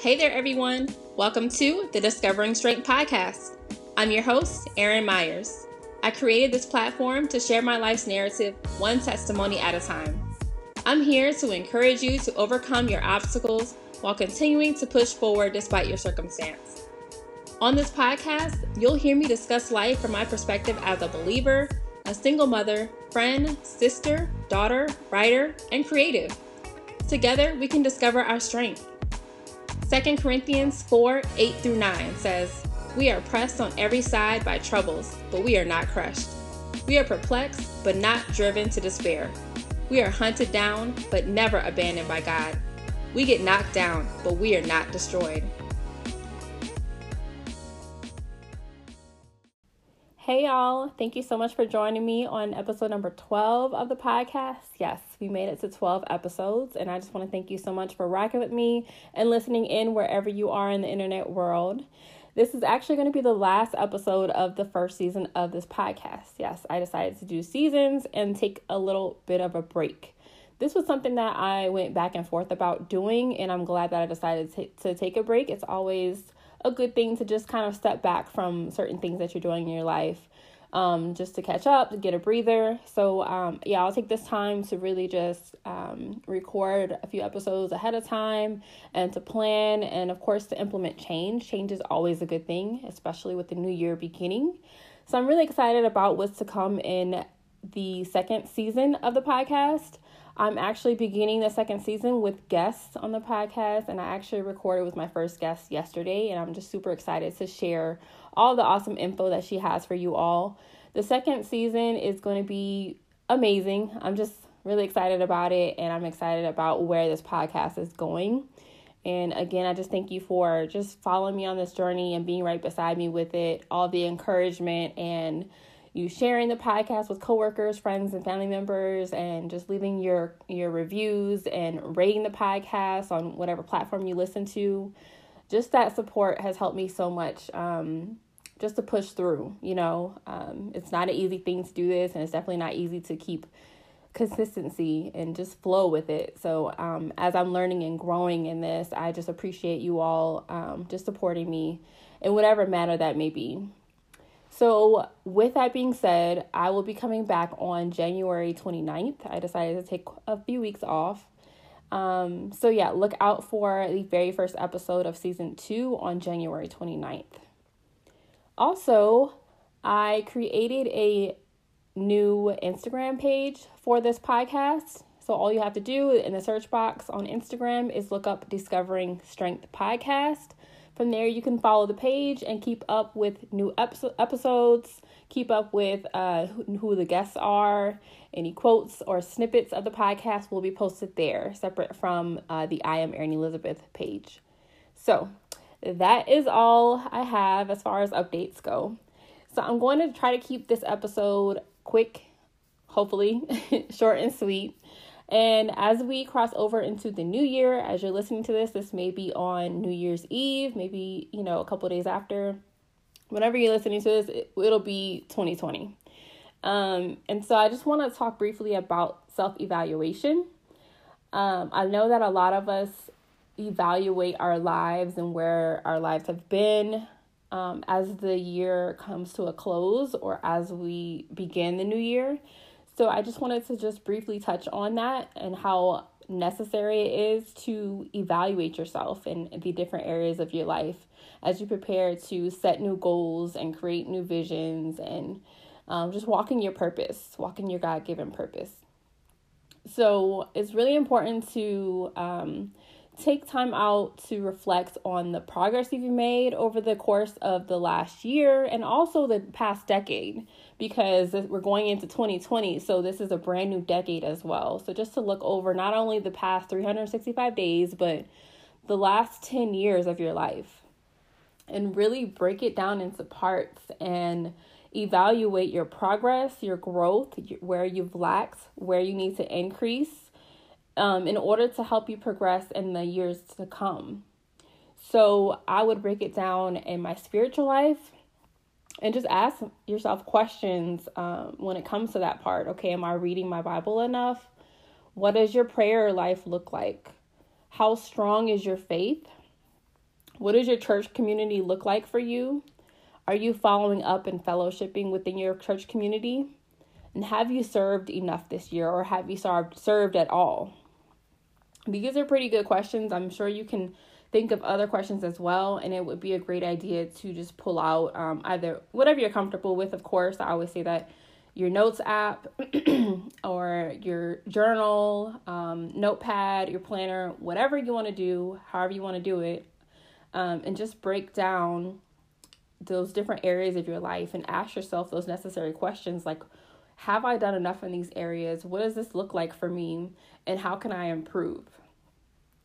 Hey there, everyone. Welcome to the Discovering Strength podcast. I'm your host, Erin Myers. I created this platform to share my life's narrative one testimony at a time. I'm here to encourage you to overcome your obstacles while continuing to push forward despite your circumstance. On this podcast, you'll hear me discuss life from my perspective as a believer, a single mother, friend, sister, daughter, writer, and creative. Together, we can discover our strength. 2 Corinthians 4 8 through 9 says, We are pressed on every side by troubles, but we are not crushed. We are perplexed, but not driven to despair. We are hunted down, but never abandoned by God. We get knocked down, but we are not destroyed. Hey, y'all. Thank you so much for joining me on episode number 12 of the podcast. Yes, we made it to 12 episodes, and I just want to thank you so much for rocking with me and listening in wherever you are in the internet world. This is actually going to be the last episode of the first season of this podcast. Yes, I decided to do seasons and take a little bit of a break. This was something that I went back and forth about doing, and I'm glad that I decided to, take a break. It's always a good thing to just kind of step back from certain things that you're doing in your life um, just to catch up, to get a breather. So, um, yeah, I'll take this time to really just um, record a few episodes ahead of time and to plan and, of course, to implement change. Change is always a good thing, especially with the new year beginning. So, I'm really excited about what's to come in the second season of the podcast. I'm actually beginning the second season with guests on the podcast, and I actually recorded with my first guest yesterday, and I'm just super excited to share all the awesome info that she has for you all. The second season is going to be amazing. I'm just really excited about it, and I'm excited about where this podcast is going. And again, I just thank you for just following me on this journey and being right beside me with it, all the encouragement and you sharing the podcast with coworkers, friends, and family members, and just leaving your your reviews and rating the podcast on whatever platform you listen to. Just that support has helped me so much. Um, just to push through, you know, um, it's not an easy thing to do this, and it's definitely not easy to keep consistency and just flow with it. So, um, as I'm learning and growing in this, I just appreciate you all um, just supporting me in whatever manner that may be. So, with that being said, I will be coming back on January 29th. I decided to take a few weeks off. Um, so, yeah, look out for the very first episode of season two on January 29th. Also, I created a new Instagram page for this podcast. So, all you have to do in the search box on Instagram is look up Discovering Strength Podcast. From there, you can follow the page and keep up with new episodes, keep up with uh, who the guests are. Any quotes or snippets of the podcast will be posted there, separate from uh, the I Am Erin Elizabeth page. So, that is all I have as far as updates go. So, I'm going to try to keep this episode quick, hopefully, short and sweet. And as we cross over into the new year, as you're listening to this, this may be on New Year's Eve, maybe, you know, a couple days after. Whenever you're listening to this, it, will be 2020. Um, and so I just want to talk briefly about self evaluation. Um, I know that a lot of us evaluate our lives and where our lives have been um, as the year comes to a close or as we begin the new year. So I just wanted to just briefly touch on that and how necessary it is to evaluate yourself in the different areas of your life as you prepare to set new goals and create new visions and um, just walking your purpose, walking your God given purpose. So it's really important to um, take time out to reflect on the progress you've made over the course of the last year and also the past decade because we're going into 2020 so this is a brand new decade as well. So just to look over not only the past 365 days but the last 10 years of your life and really break it down into parts and evaluate your progress your growth where you've lacked where you need to increase um, in order to help you progress in the years to come. So I would break it down in my spiritual life and just ask yourself questions um, when it comes to that part. Okay, am I reading my Bible enough? What does your prayer life look like? How strong is your faith? What does your church community look like for you? Are you following up and fellowshipping within your church community? And have you served enough this year or have you served served at all? These are pretty good questions. I'm sure you can think of other questions as well, and it would be a great idea to just pull out um, either whatever you're comfortable with, of course. I always say that your notes app or your journal, um, notepad, your planner, whatever you want to do, however you want to do it, um, and just break down those different areas of your life and ask yourself those necessary questions like, have I done enough in these areas? What does this look like for me? And how can I improve?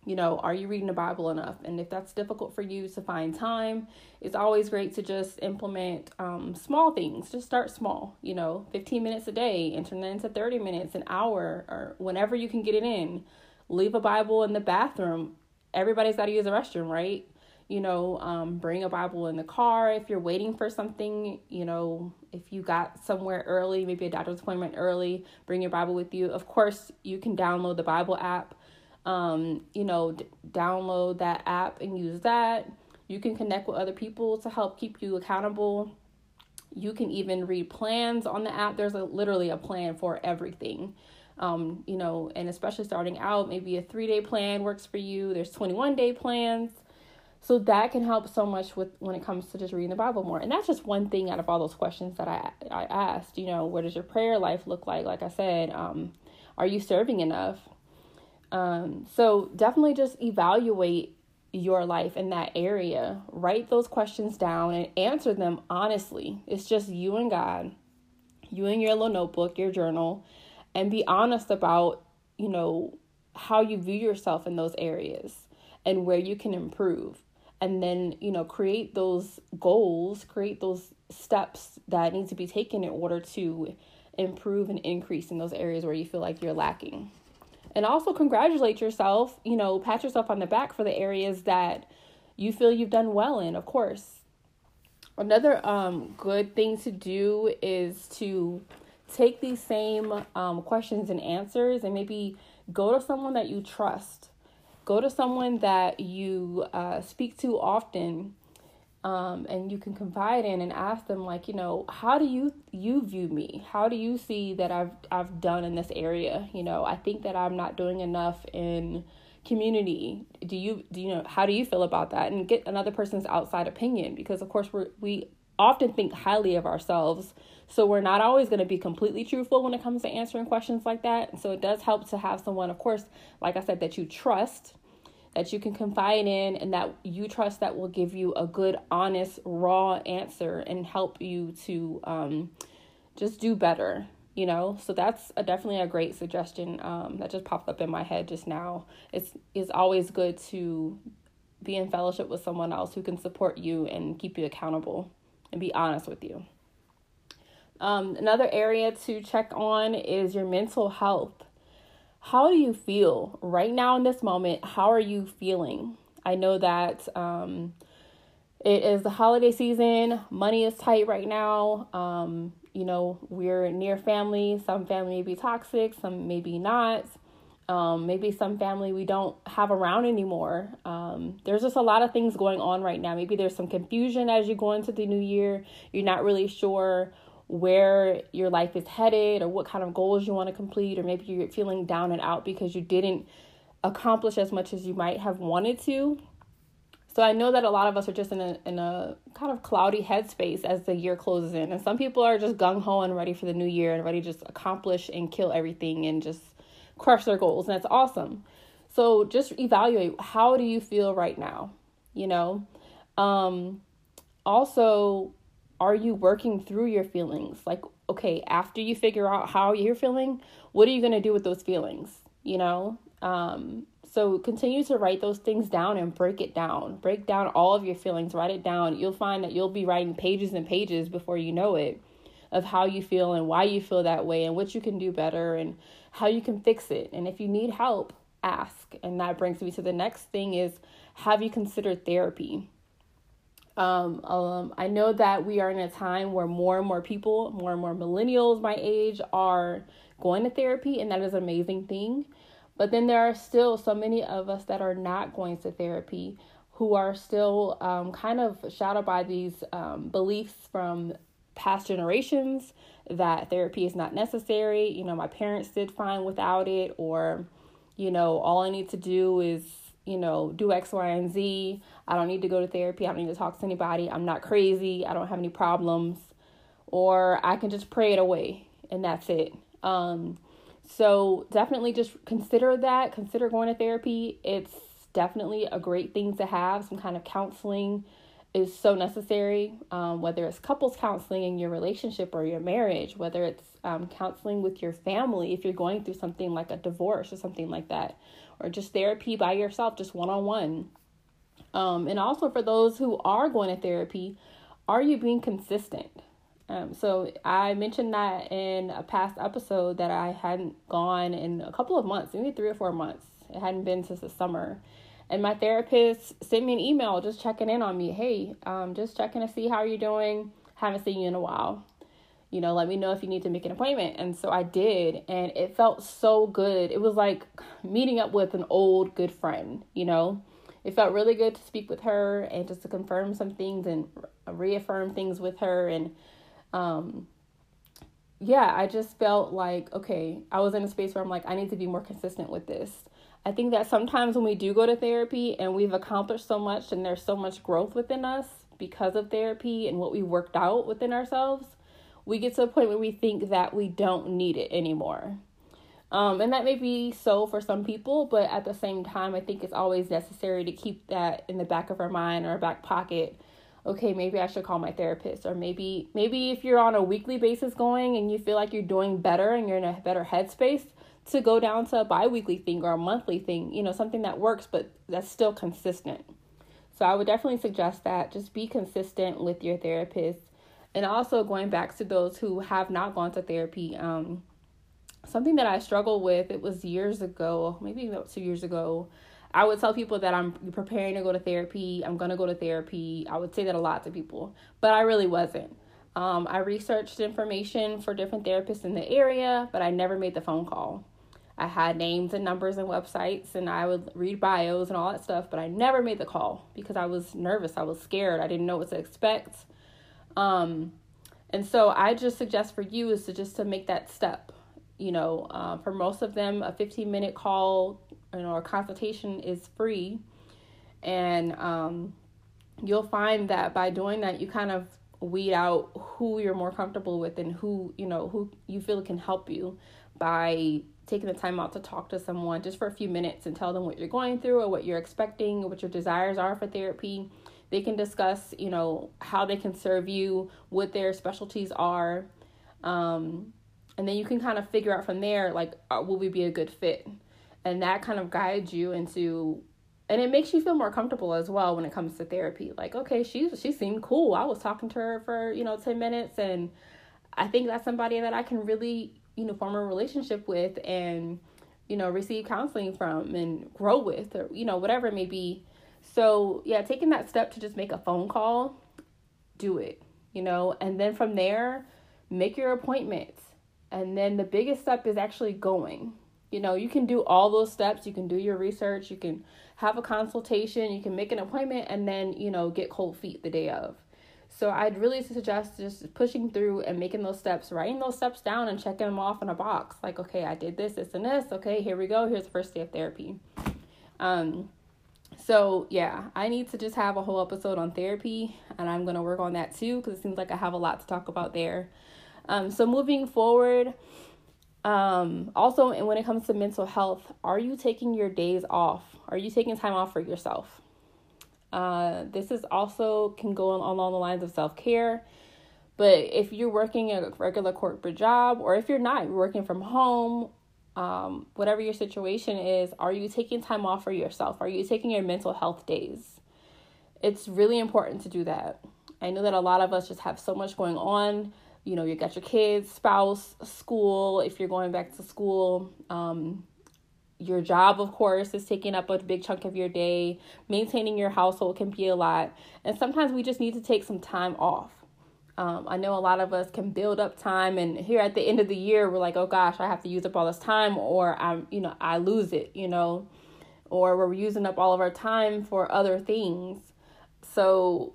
You know, are you reading the Bible enough? And if that's difficult for you to find time, it's always great to just implement um, small things. Just start small, you know, 15 minutes a day, and turn that into 30 minutes, an hour, or whenever you can get it in. Leave a Bible in the bathroom. Everybody's got to use a restroom, right? you know, um, bring a Bible in the car if you're waiting for something, you know, if you got somewhere early, maybe a doctor's appointment early, bring your Bible with you. Of course, you can download the Bible app, um, you know, d- download that app and use that. You can connect with other people to help keep you accountable. You can even read plans on the app. There's a literally a plan for everything. Um, you know, and especially starting out, maybe a three day plan works for you. There's 21 day plans. So that can help so much with when it comes to just reading the Bible more. And that's just one thing out of all those questions that I I asked. You know, what does your prayer life look like? Like I said, um, are you serving enough? Um, so definitely just evaluate your life in that area. Write those questions down and answer them honestly. It's just you and God, you and your little notebook, your journal, and be honest about, you know, how you view yourself in those areas and where you can improve and then you know create those goals create those steps that need to be taken in order to improve and increase in those areas where you feel like you're lacking and also congratulate yourself you know pat yourself on the back for the areas that you feel you've done well in of course. Another um, good thing to do is to take these same um, questions and answers and maybe go to someone that you trust. Go to someone that you uh, speak to often um, and you can confide in and ask them like you know how do you you view me? How do you see that i've i've done in this area? You know i think that i'm not doing enough in community. Do you do you know how do you feel about that? And get another person's outside opinion because of course we we often think highly of ourselves. So we're not always going to be completely truthful when it comes to answering questions like that. So it does help to have someone, of course, like I said, that you trust, that you can confide in, and that you trust that will give you a good, honest, raw answer and help you to um, just do better. You know, so that's a, definitely a great suggestion um, that just popped up in my head just now. It's it's always good to be in fellowship with someone else who can support you and keep you accountable and be honest with you. Um, another area to check on is your mental health. How do you feel right now in this moment? How are you feeling? I know that um, it is the holiday season, money is tight right now. Um, you know, we're near family. Some family may be toxic, some maybe not. Um, maybe some family we don't have around anymore. Um, there's just a lot of things going on right now. Maybe there's some confusion as you go into the new year. You're not really sure where your life is headed or what kind of goals you want to complete, or maybe you're feeling down and out because you didn't accomplish as much as you might have wanted to. So I know that a lot of us are just in a in a kind of cloudy headspace as the year closes in, and some people are just gung ho and ready for the new year and ready to just accomplish and kill everything and just crush their goals, and that's awesome. So just evaluate how do you feel right now, you know. Um, also are you working through your feelings? Like, okay, after you figure out how you're feeling, what are you going to do with those feelings? You know? Um, so continue to write those things down and break it down. Break down all of your feelings, write it down. You'll find that you'll be writing pages and pages before you know it of how you feel and why you feel that way and what you can do better and how you can fix it. And if you need help, ask. And that brings me to the next thing is have you considered therapy? Um, um, I know that we are in a time where more and more people, more and more millennials my age, are going to therapy, and that is an amazing thing. But then there are still so many of us that are not going to therapy who are still um, kind of shadowed by these um, beliefs from past generations that therapy is not necessary. You know, my parents did fine without it, or, you know, all I need to do is, you know, do X, Y, and Z. I don't need to go to therapy. I don't need to talk to anybody. I'm not crazy. I don't have any problems. Or I can just pray it away and that's it. Um, so definitely just consider that. Consider going to therapy. It's definitely a great thing to have. Some kind of counseling is so necessary, um, whether it's couples counseling in your relationship or your marriage, whether it's um, counseling with your family if you're going through something like a divorce or something like that, or just therapy by yourself, just one on one. And also for those who are going to therapy, are you being consistent? Um, so I mentioned that in a past episode that I hadn't gone in a couple of months, maybe three or four months. It hadn't been since the summer. And my therapist sent me an email just checking in on me. Hey, um, just checking to see how you're doing. Haven't seen you in a while. You know, let me know if you need to make an appointment. And so I did, and it felt so good. It was like meeting up with an old good friend, you know. It felt really good to speak with her and just to confirm some things and reaffirm things with her and um yeah, I just felt like okay, I was in a space where I'm like I need to be more consistent with this. I think that sometimes when we do go to therapy and we've accomplished so much and there's so much growth within us because of therapy and what we worked out within ourselves, we get to a point where we think that we don't need it anymore. Um, and that may be so for some people, but at the same time, I think it's always necessary to keep that in the back of our mind or our back pocket. Okay, maybe I should call my therapist, or maybe maybe if you're on a weekly basis going and you feel like you're doing better and you're in a better headspace, to go down to a bi-weekly thing or a monthly thing you know something that works but that's still consistent so i would definitely suggest that just be consistent with your therapist and also going back to those who have not gone to therapy um, something that i struggled with it was years ago maybe about two years ago i would tell people that i'm preparing to go to therapy i'm going to go to therapy i would say that a lot to people but i really wasn't um, I researched information for different therapists in the area, but I never made the phone call. I had names and numbers and websites and I would read bios and all that stuff, but I never made the call because I was nervous. I was scared. I didn't know what to expect. Um, and so I just suggest for you is to just to make that step. You know, uh, for most of them, a 15 minute call, you know, or consultation is free. And um, you'll find that by doing that, you kind of weed out who you're more comfortable with and who, you know, who you feel can help you by taking the time out to talk to someone just for a few minutes and tell them what you're going through or what you're expecting or what your desires are for therapy. They can discuss, you know, how they can serve you, what their specialties are. Um, and then you can kind of figure out from there, like, uh, will we be a good fit? And that kind of guides you into, and it makes you feel more comfortable as well when it comes to therapy. Like, okay, she she seemed cool. I was talking to her for you know ten minutes, and I think that's somebody that I can really you know form a relationship with and you know receive counseling from and grow with or you know whatever it may be so yeah taking that step to just make a phone call do it you know and then from there make your appointments and then the biggest step is actually going you know you can do all those steps you can do your research you can have a consultation you can make an appointment and then you know get cold feet the day of so I'd really suggest just pushing through and making those steps, writing those steps down and checking them off in a box. Like, okay, I did this, this, and this. Okay, here we go. Here's the first day of therapy. Um, so yeah, I need to just have a whole episode on therapy, and I'm gonna work on that too because it seems like I have a lot to talk about there. Um, so moving forward, um, also, and when it comes to mental health, are you taking your days off? Are you taking time off for yourself? Uh, this is also can go along the lines of self care. But if you're working a regular corporate job, or if you're not, you're working from home, um, whatever your situation is, are you taking time off for yourself? Are you taking your mental health days? It's really important to do that. I know that a lot of us just have so much going on. You know, you got your kids, spouse, school, if you're going back to school, um, your job, of course, is taking up a big chunk of your day. Maintaining your household can be a lot. And sometimes we just need to take some time off. Um, I know a lot of us can build up time, and here at the end of the year, we're like, oh gosh, I have to use up all this time, or I'm, you know, I lose it, you know. or we're using up all of our time for other things. So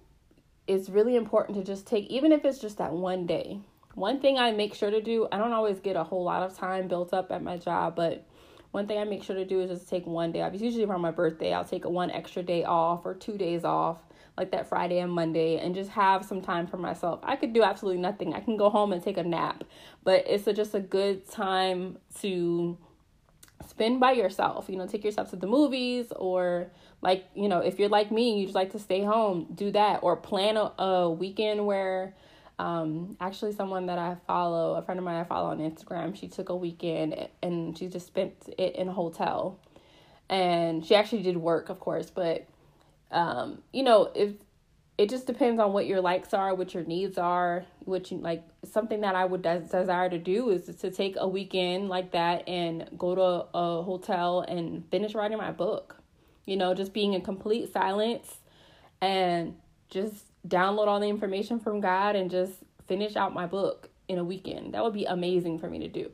it's really important to just take, even if it's just that one day. One thing I make sure to do, I don't always get a whole lot of time built up at my job, but one thing I make sure to do is just take one day off. It's usually around my birthday. I'll take one extra day off or two days off, like that Friday and Monday, and just have some time for myself. I could do absolutely nothing. I can go home and take a nap, but it's a, just a good time to spend by yourself. You know, take yourself to the movies or like, you know, if you're like me you just like to stay home, do that or plan a, a weekend where um, actually someone that I follow, a friend of mine I follow on Instagram, she took a weekend and she just spent it in a hotel. And she actually did work, of course, but um, you know, if it just depends on what your likes are, what your needs are, what you like. Something that I would des- desire to do is to take a weekend like that and go to a hotel and finish writing my book. You know, just being in complete silence and just download all the information from God and just finish out my book in a weekend. That would be amazing for me to do.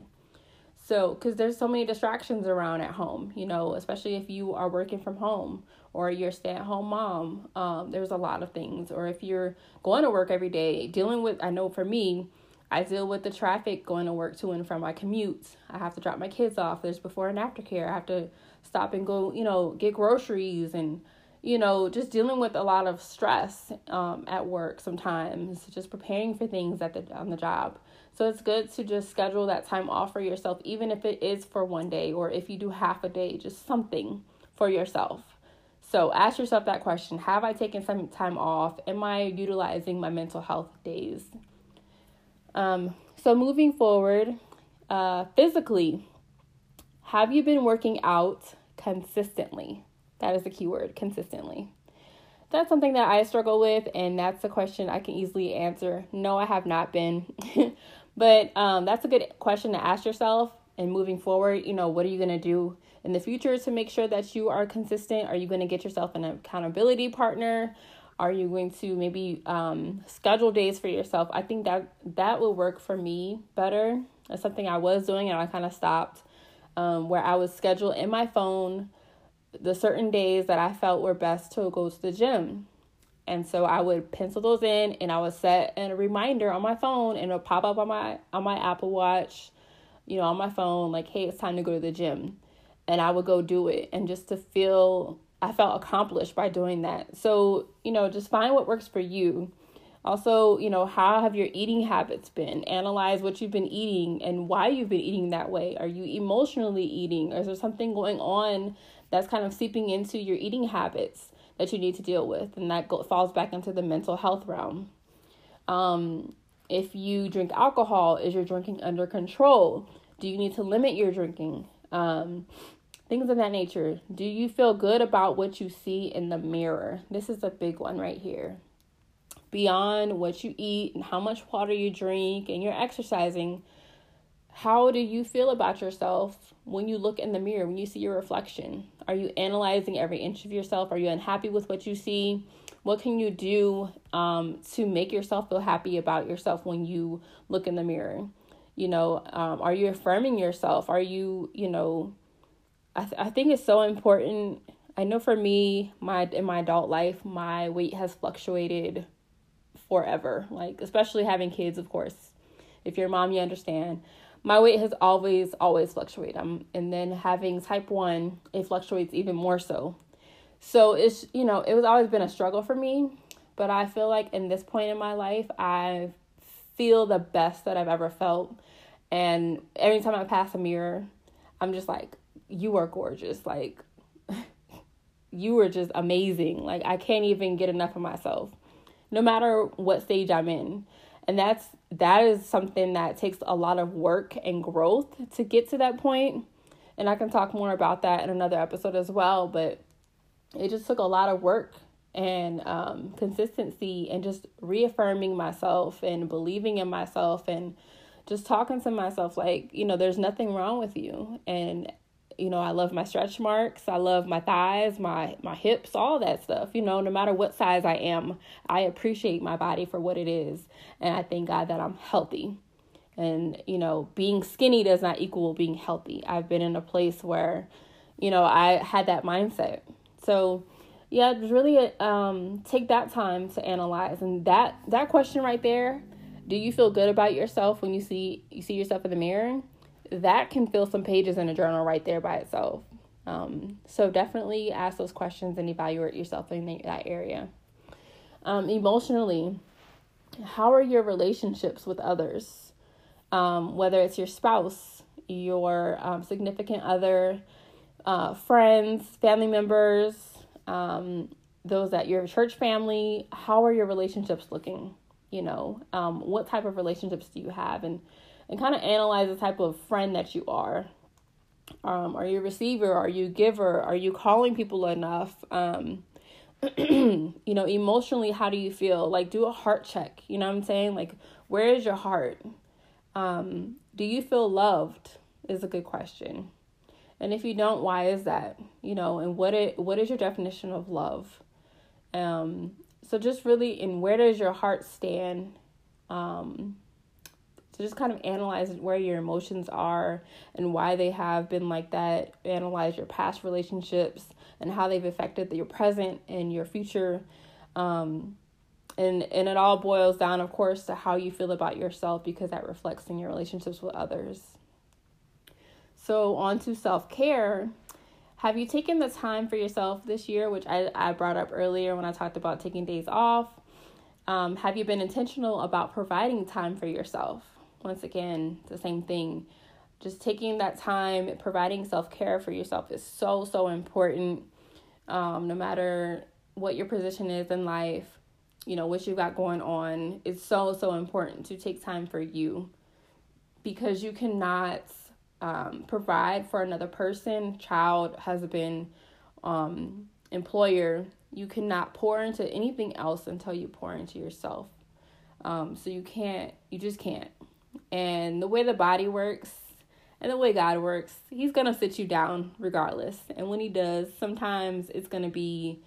So, because there's so many distractions around at home, you know, especially if you are working from home or you're a stay at home mom. Um, there's a lot of things. Or if you're going to work every day, dealing with, I know for me, I deal with the traffic going to work to and from my commutes. I have to drop my kids off. There's before and after care. I have to stop and go, you know, get groceries and you know, just dealing with a lot of stress um, at work sometimes, just preparing for things at the on the job. So it's good to just schedule that time off for yourself, even if it is for one day or if you do half a day, just something for yourself. So ask yourself that question Have I taken some time off? Am I utilizing my mental health days? Um, so moving forward, uh, physically, have you been working out consistently? That is the key word consistently. That's something that I struggle with, and that's a question I can easily answer. No, I have not been. but um, that's a good question to ask yourself. And moving forward, you know, what are you going to do in the future to make sure that you are consistent? Are you going to get yourself an accountability partner? Are you going to maybe um, schedule days for yourself? I think that that will work for me better. It's something I was doing and I kind of stopped, um, where I would schedule in my phone the certain days that I felt were best to go to the gym. And so I would pencil those in and I would set a reminder on my phone and it'll pop up on my on my Apple Watch, you know, on my phone, like, hey, it's time to go to the gym. And I would go do it and just to feel I felt accomplished by doing that. So, you know, just find what works for you. Also, you know, how have your eating habits been? Analyze what you've been eating and why you've been eating that way. Are you emotionally eating? Or is there something going on that's kind of seeping into your eating habits that you need to deal with, and that go, falls back into the mental health realm. Um, if you drink alcohol, is your drinking under control? Do you need to limit your drinking? Um, things of that nature. Do you feel good about what you see in the mirror? This is a big one right here. Beyond what you eat and how much water you drink and you're exercising, how do you feel about yourself when you look in the mirror, when you see your reflection? Are you analyzing every inch of yourself? Are you unhappy with what you see? What can you do um, to make yourself feel happy about yourself when you look in the mirror? You know, um, are you affirming yourself? Are you, you know, I, th- I think it's so important. I know for me, my in my adult life, my weight has fluctuated forever. Like especially having kids, of course. If you're a mom, you understand my weight has always always fluctuated um, and then having type 1 it fluctuates even more so so it's you know it was always been a struggle for me but i feel like in this point in my life i feel the best that i've ever felt and every time i pass a mirror i'm just like you are gorgeous. Like you are just amazing. Like i can't even get enough of myself no matter what stage i'm in. And that's that is something that takes a lot of work and growth to get to that point. and i can talk more about that in another episode as well but it just took a lot of work and um, consistency and just reaffirming myself and believing in myself and just talking to myself like you know there's nothing wrong with you. And you know, I love my stretch marks. I love my thighs, my my hips, all that stuff. You know, no matter what size I am, I appreciate my body for what it is, and I thank God that I'm healthy. And you know, being skinny does not equal being healthy. I've been in a place where you know, I had that mindset. So, yeah, really um, take that time to analyze. And that that question right there, do you feel good about yourself when you see you see yourself in the mirror? That can fill some pages in a journal right there by itself. Um, so definitely ask those questions and evaluate yourself in that area. Um, emotionally, how are your relationships with others? Um, whether it's your spouse, your um, significant other, uh, friends, family members, um, those at your church family, how are your relationships looking? You know, um, what type of relationships do you have? And, and kind of analyze the type of friend that you are. Um, are you a receiver? Are you a giver? Are you calling people enough? Um, you know, emotionally, how do you feel? Like, do a heart check. You know what I'm saying? Like, where is your heart? Um, do you feel loved? Is a good question. And if you don't, why is that? You know, and what it what is your definition of love? Um, so just really in where does your heart stand? Um, so just kind of analyze where your emotions are and why they have been like that. Analyze your past relationships and how they've affected your present and your future. Um, and and it all boils down, of course, to how you feel about yourself because that reflects in your relationships with others. So, on to self care. Have you taken the time for yourself this year, which I, I brought up earlier when I talked about taking days off? Um, have you been intentional about providing time for yourself? Once again, the same thing. Just taking that time, providing self care for yourself is so, so important. Um, no matter what your position is in life, you know, what you got going on, it's so, so important to take time for you because you cannot um, provide for another person, child, husband, um, employer, you cannot pour into anything else until you pour into yourself. Um, so you can't, you just can't. And the way the body works and the way God works, He's gonna sit you down regardless. And when He does, sometimes it's gonna be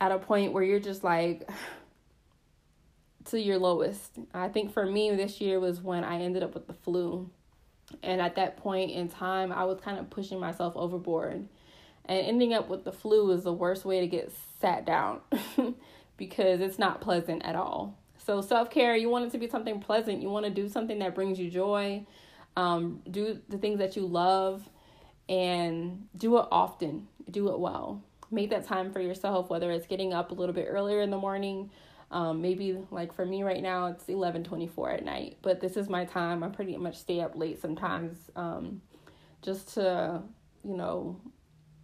at a point where you're just like to your lowest. I think for me this year was when I ended up with the flu and at that point in time, I was kind of pushing myself overboard. And ending up with the flu is the worst way to get sat down because it's not pleasant at all. So, self care, you want it to be something pleasant. You want to do something that brings you joy, um, do the things that you love, and do it often. Do it well. Make that time for yourself, whether it's getting up a little bit earlier in the morning um, maybe like for me right now, it's eleven twenty four at night, but this is my time. I pretty much stay up late sometimes, um, just to you know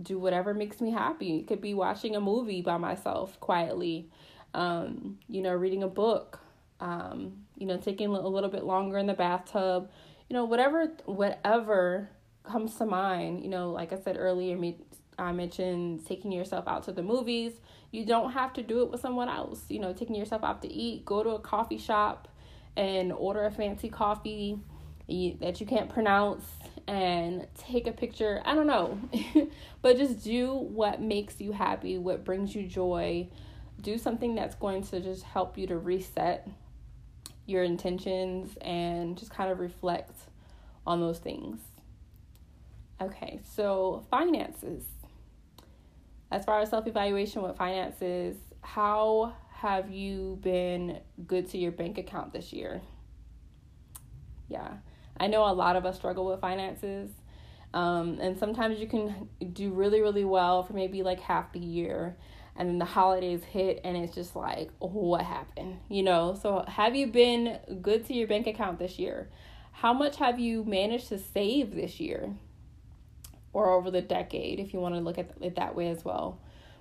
do whatever makes me happy. It could be watching a movie by myself quietly, um, you know, reading a book, um, you know, taking a little bit longer in the bathtub, you know, whatever whatever comes to mind. You know, like I said earlier, me I mentioned taking yourself out to the movies. You don't have to do it with someone else. You know, taking yourself out to eat, go to a coffee shop and order a fancy coffee that you can't pronounce and take a picture. I don't know. but just do what makes you happy, what brings you joy. Do something that's going to just help you to reset your intentions and just kind of reflect on those things. Okay, so finances as far as self evaluation with finances, how have you been good to your bank account this year? Yeah, I know a lot of us struggle with finances. Um, and sometimes you can do really, really well for maybe like half the year. And then the holidays hit, and it's just like, what happened? You know? So, have you been good to your bank account this year? How much have you managed to save this year? or over the decade, if you want to look at it that way as well.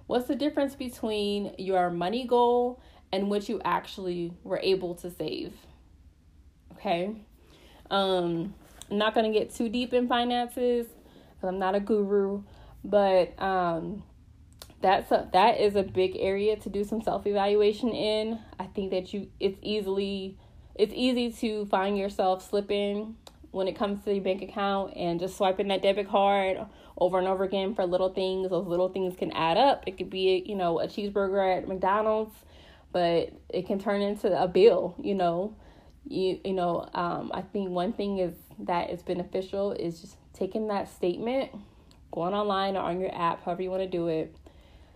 What's the difference between your money goal and what you actually were able to save? Okay. Um, I'm not going to get too deep in finances because I'm not a guru, but um, that's a, that is a big area to do some self evaluation in. I think that you it's easily it's easy to find yourself slipping when it comes to your bank account and just swiping that debit card over and over again for little things. Those little things can add up. It could be, you know, a cheeseburger at McDonald's, but it can turn into a bill, you know. You you know, um, I think one thing is that is beneficial is just taking that statement going online or on your app, however you want to do it,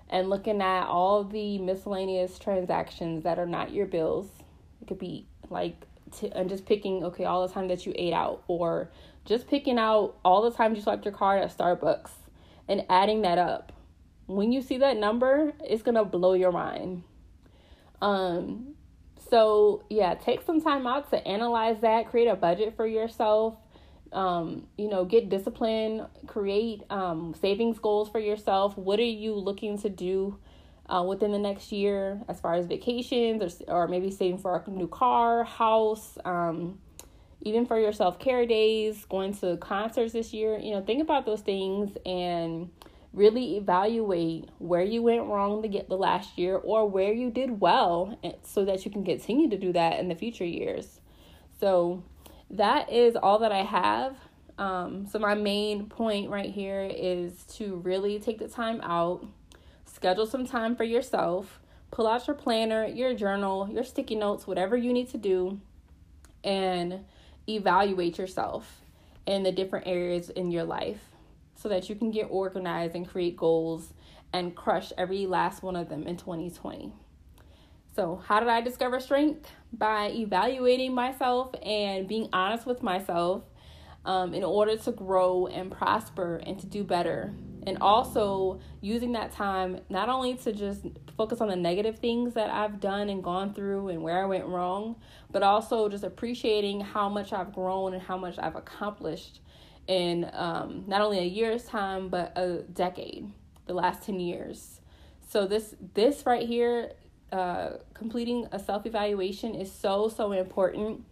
and looking at all the miscellaneous transactions that are not your bills. It could be like, t- and just picking, okay, all the time that you ate out, or just picking out all the times you swiped your card at Starbucks and adding that up. When you see that number, it's gonna blow your mind. Um, so yeah, take some time out to analyze that, create a budget for yourself, um, you know, get discipline, create um, savings goals for yourself. What are you looking to do uh, within the next year as far as vacations or, or maybe saving for a new car, house, um, even for your self care days, going to concerts this year? You know, think about those things and really evaluate where you went wrong to get the last year or where you did well so that you can continue to do that in the future years. So, that is all that I have. Um, so, my main point right here is to really take the time out, schedule some time for yourself, pull out your planner, your journal, your sticky notes, whatever you need to do, and evaluate yourself in the different areas in your life so that you can get organized and create goals and crush every last one of them in 2020. So, how did I discover strength? By evaluating myself and being honest with myself um, in order to grow and prosper and to do better. And also using that time not only to just focus on the negative things that I've done and gone through and where I went wrong, but also just appreciating how much I've grown and how much I've accomplished in um, not only a year's time, but a decade, the last 10 years. So, this, this right here uh, completing a self evaluation is so, so important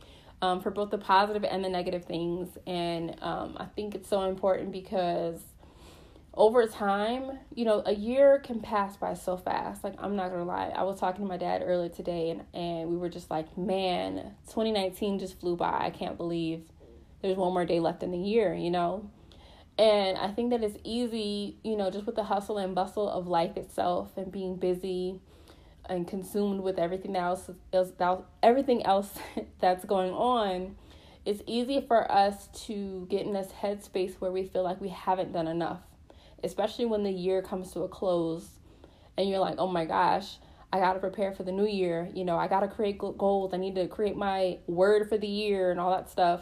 um, for both the positive and the negative things. And um, I think it's so important because over time, you know, a year can pass by so fast. Like, I'm not gonna lie. I was talking to my dad earlier today, and, and we were just like, man, 2019 just flew by. I can't believe there's one more day left in the year, you know? And I think that it's easy, you know, just with the hustle and bustle of life itself and being busy and consumed with everything else, else everything else that's going on, it's easy for us to get in this headspace where we feel like we haven't done enough, especially when the year comes to a close and you're like, oh my gosh, I got to prepare for the new year. You know, I got to create goals. I need to create my word for the year and all that stuff.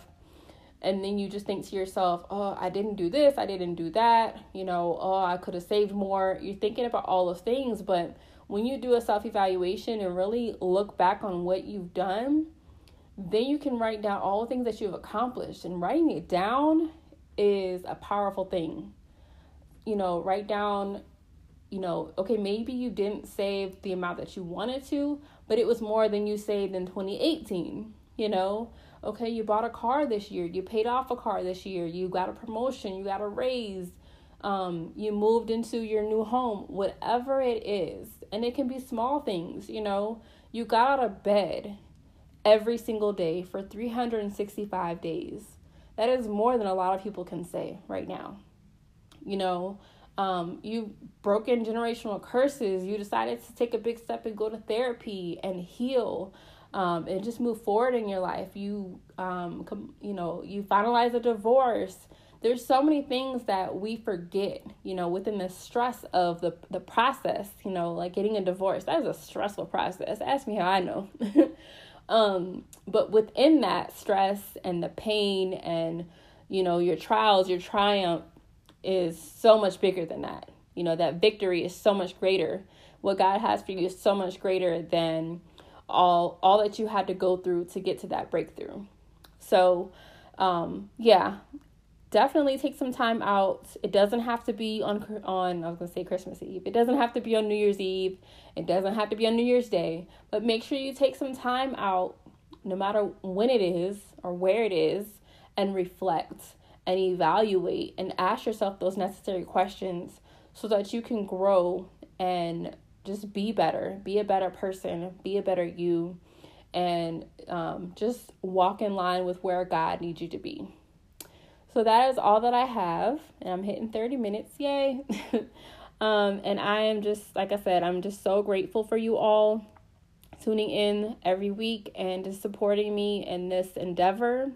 And then you just think to yourself, oh, I didn't do this, I didn't do that. You know, oh, I could have saved more. You're thinking about all those things, but when you do a self evaluation and really look back on what you've done, then you can write down all the things that you've accomplished. And writing it down is a powerful thing. You know, write down, you know, okay, maybe you didn't save the amount that you wanted to, but it was more than you saved in 2018. You know, okay, you bought a car this year, you paid off a car this year, you got a promotion, you got a raise, um, you moved into your new home, whatever it is. And it can be small things, you know, you got out of bed every single day for 365 days. That is more than a lot of people can say right now. You know, um, you've broken generational curses. You decided to take a big step and go to therapy and heal um, and just move forward in your life. You, um, com- you know, you finalize a divorce there's so many things that we forget, you know, within the stress of the the process, you know, like getting a divorce. That is a stressful process. Ask me how I know. um, but within that stress and the pain and you know, your trials, your triumph is so much bigger than that. You know, that victory is so much greater. What God has for you is so much greater than all all that you had to go through to get to that breakthrough. So, um, yeah, definitely take some time out. It doesn't have to be on on I was gonna say Christmas Eve. It doesn't have to be on New Year's Eve. It doesn't have to be on New Year's Day. But make sure you take some time out, no matter when it is or where it is, and reflect and evaluate and ask yourself those necessary questions so that you can grow and just be better, be a better person, be a better you, and um, just walk in line with where God needs you to be. So that is all that I have, and I'm hitting 30 minutes. Yay! um, and I am just, like I said, I'm just so grateful for you all tuning in every week and just supporting me in this endeavor.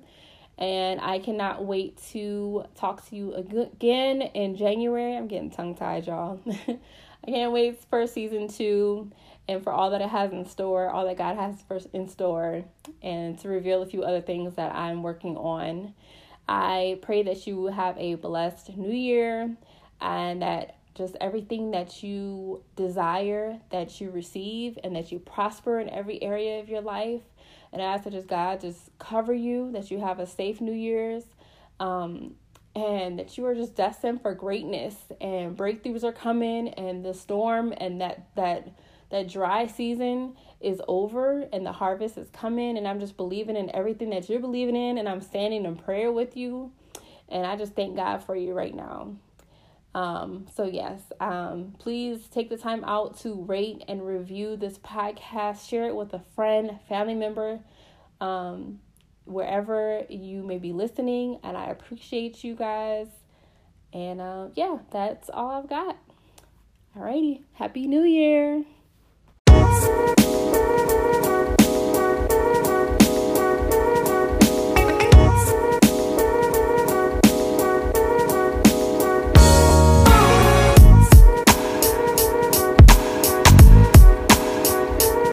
And I cannot wait to talk to you again in January. I'm getting tongue tied, y'all. I can't wait for season two and for all that it has in store, all that God has for in store, and to reveal a few other things that I'm working on. I pray that you will have a blessed new year and that just everything that you desire, that you receive, and that you prosper in every area of your life. And I ask that just God just cover you, that you have a safe New Year's, um, and that you are just destined for greatness and breakthroughs are coming, and the storm and that that that dry season is over and the harvest is coming and I'm just believing in everything that you're believing in and I'm standing in prayer with you and I just thank God for you right now. Um, so yes, um, please take the time out to rate and review this podcast. Share it with a friend, family member, um, wherever you may be listening. And I appreciate you guys. And uh, yeah, that's all I've got. Alrighty, happy New Year!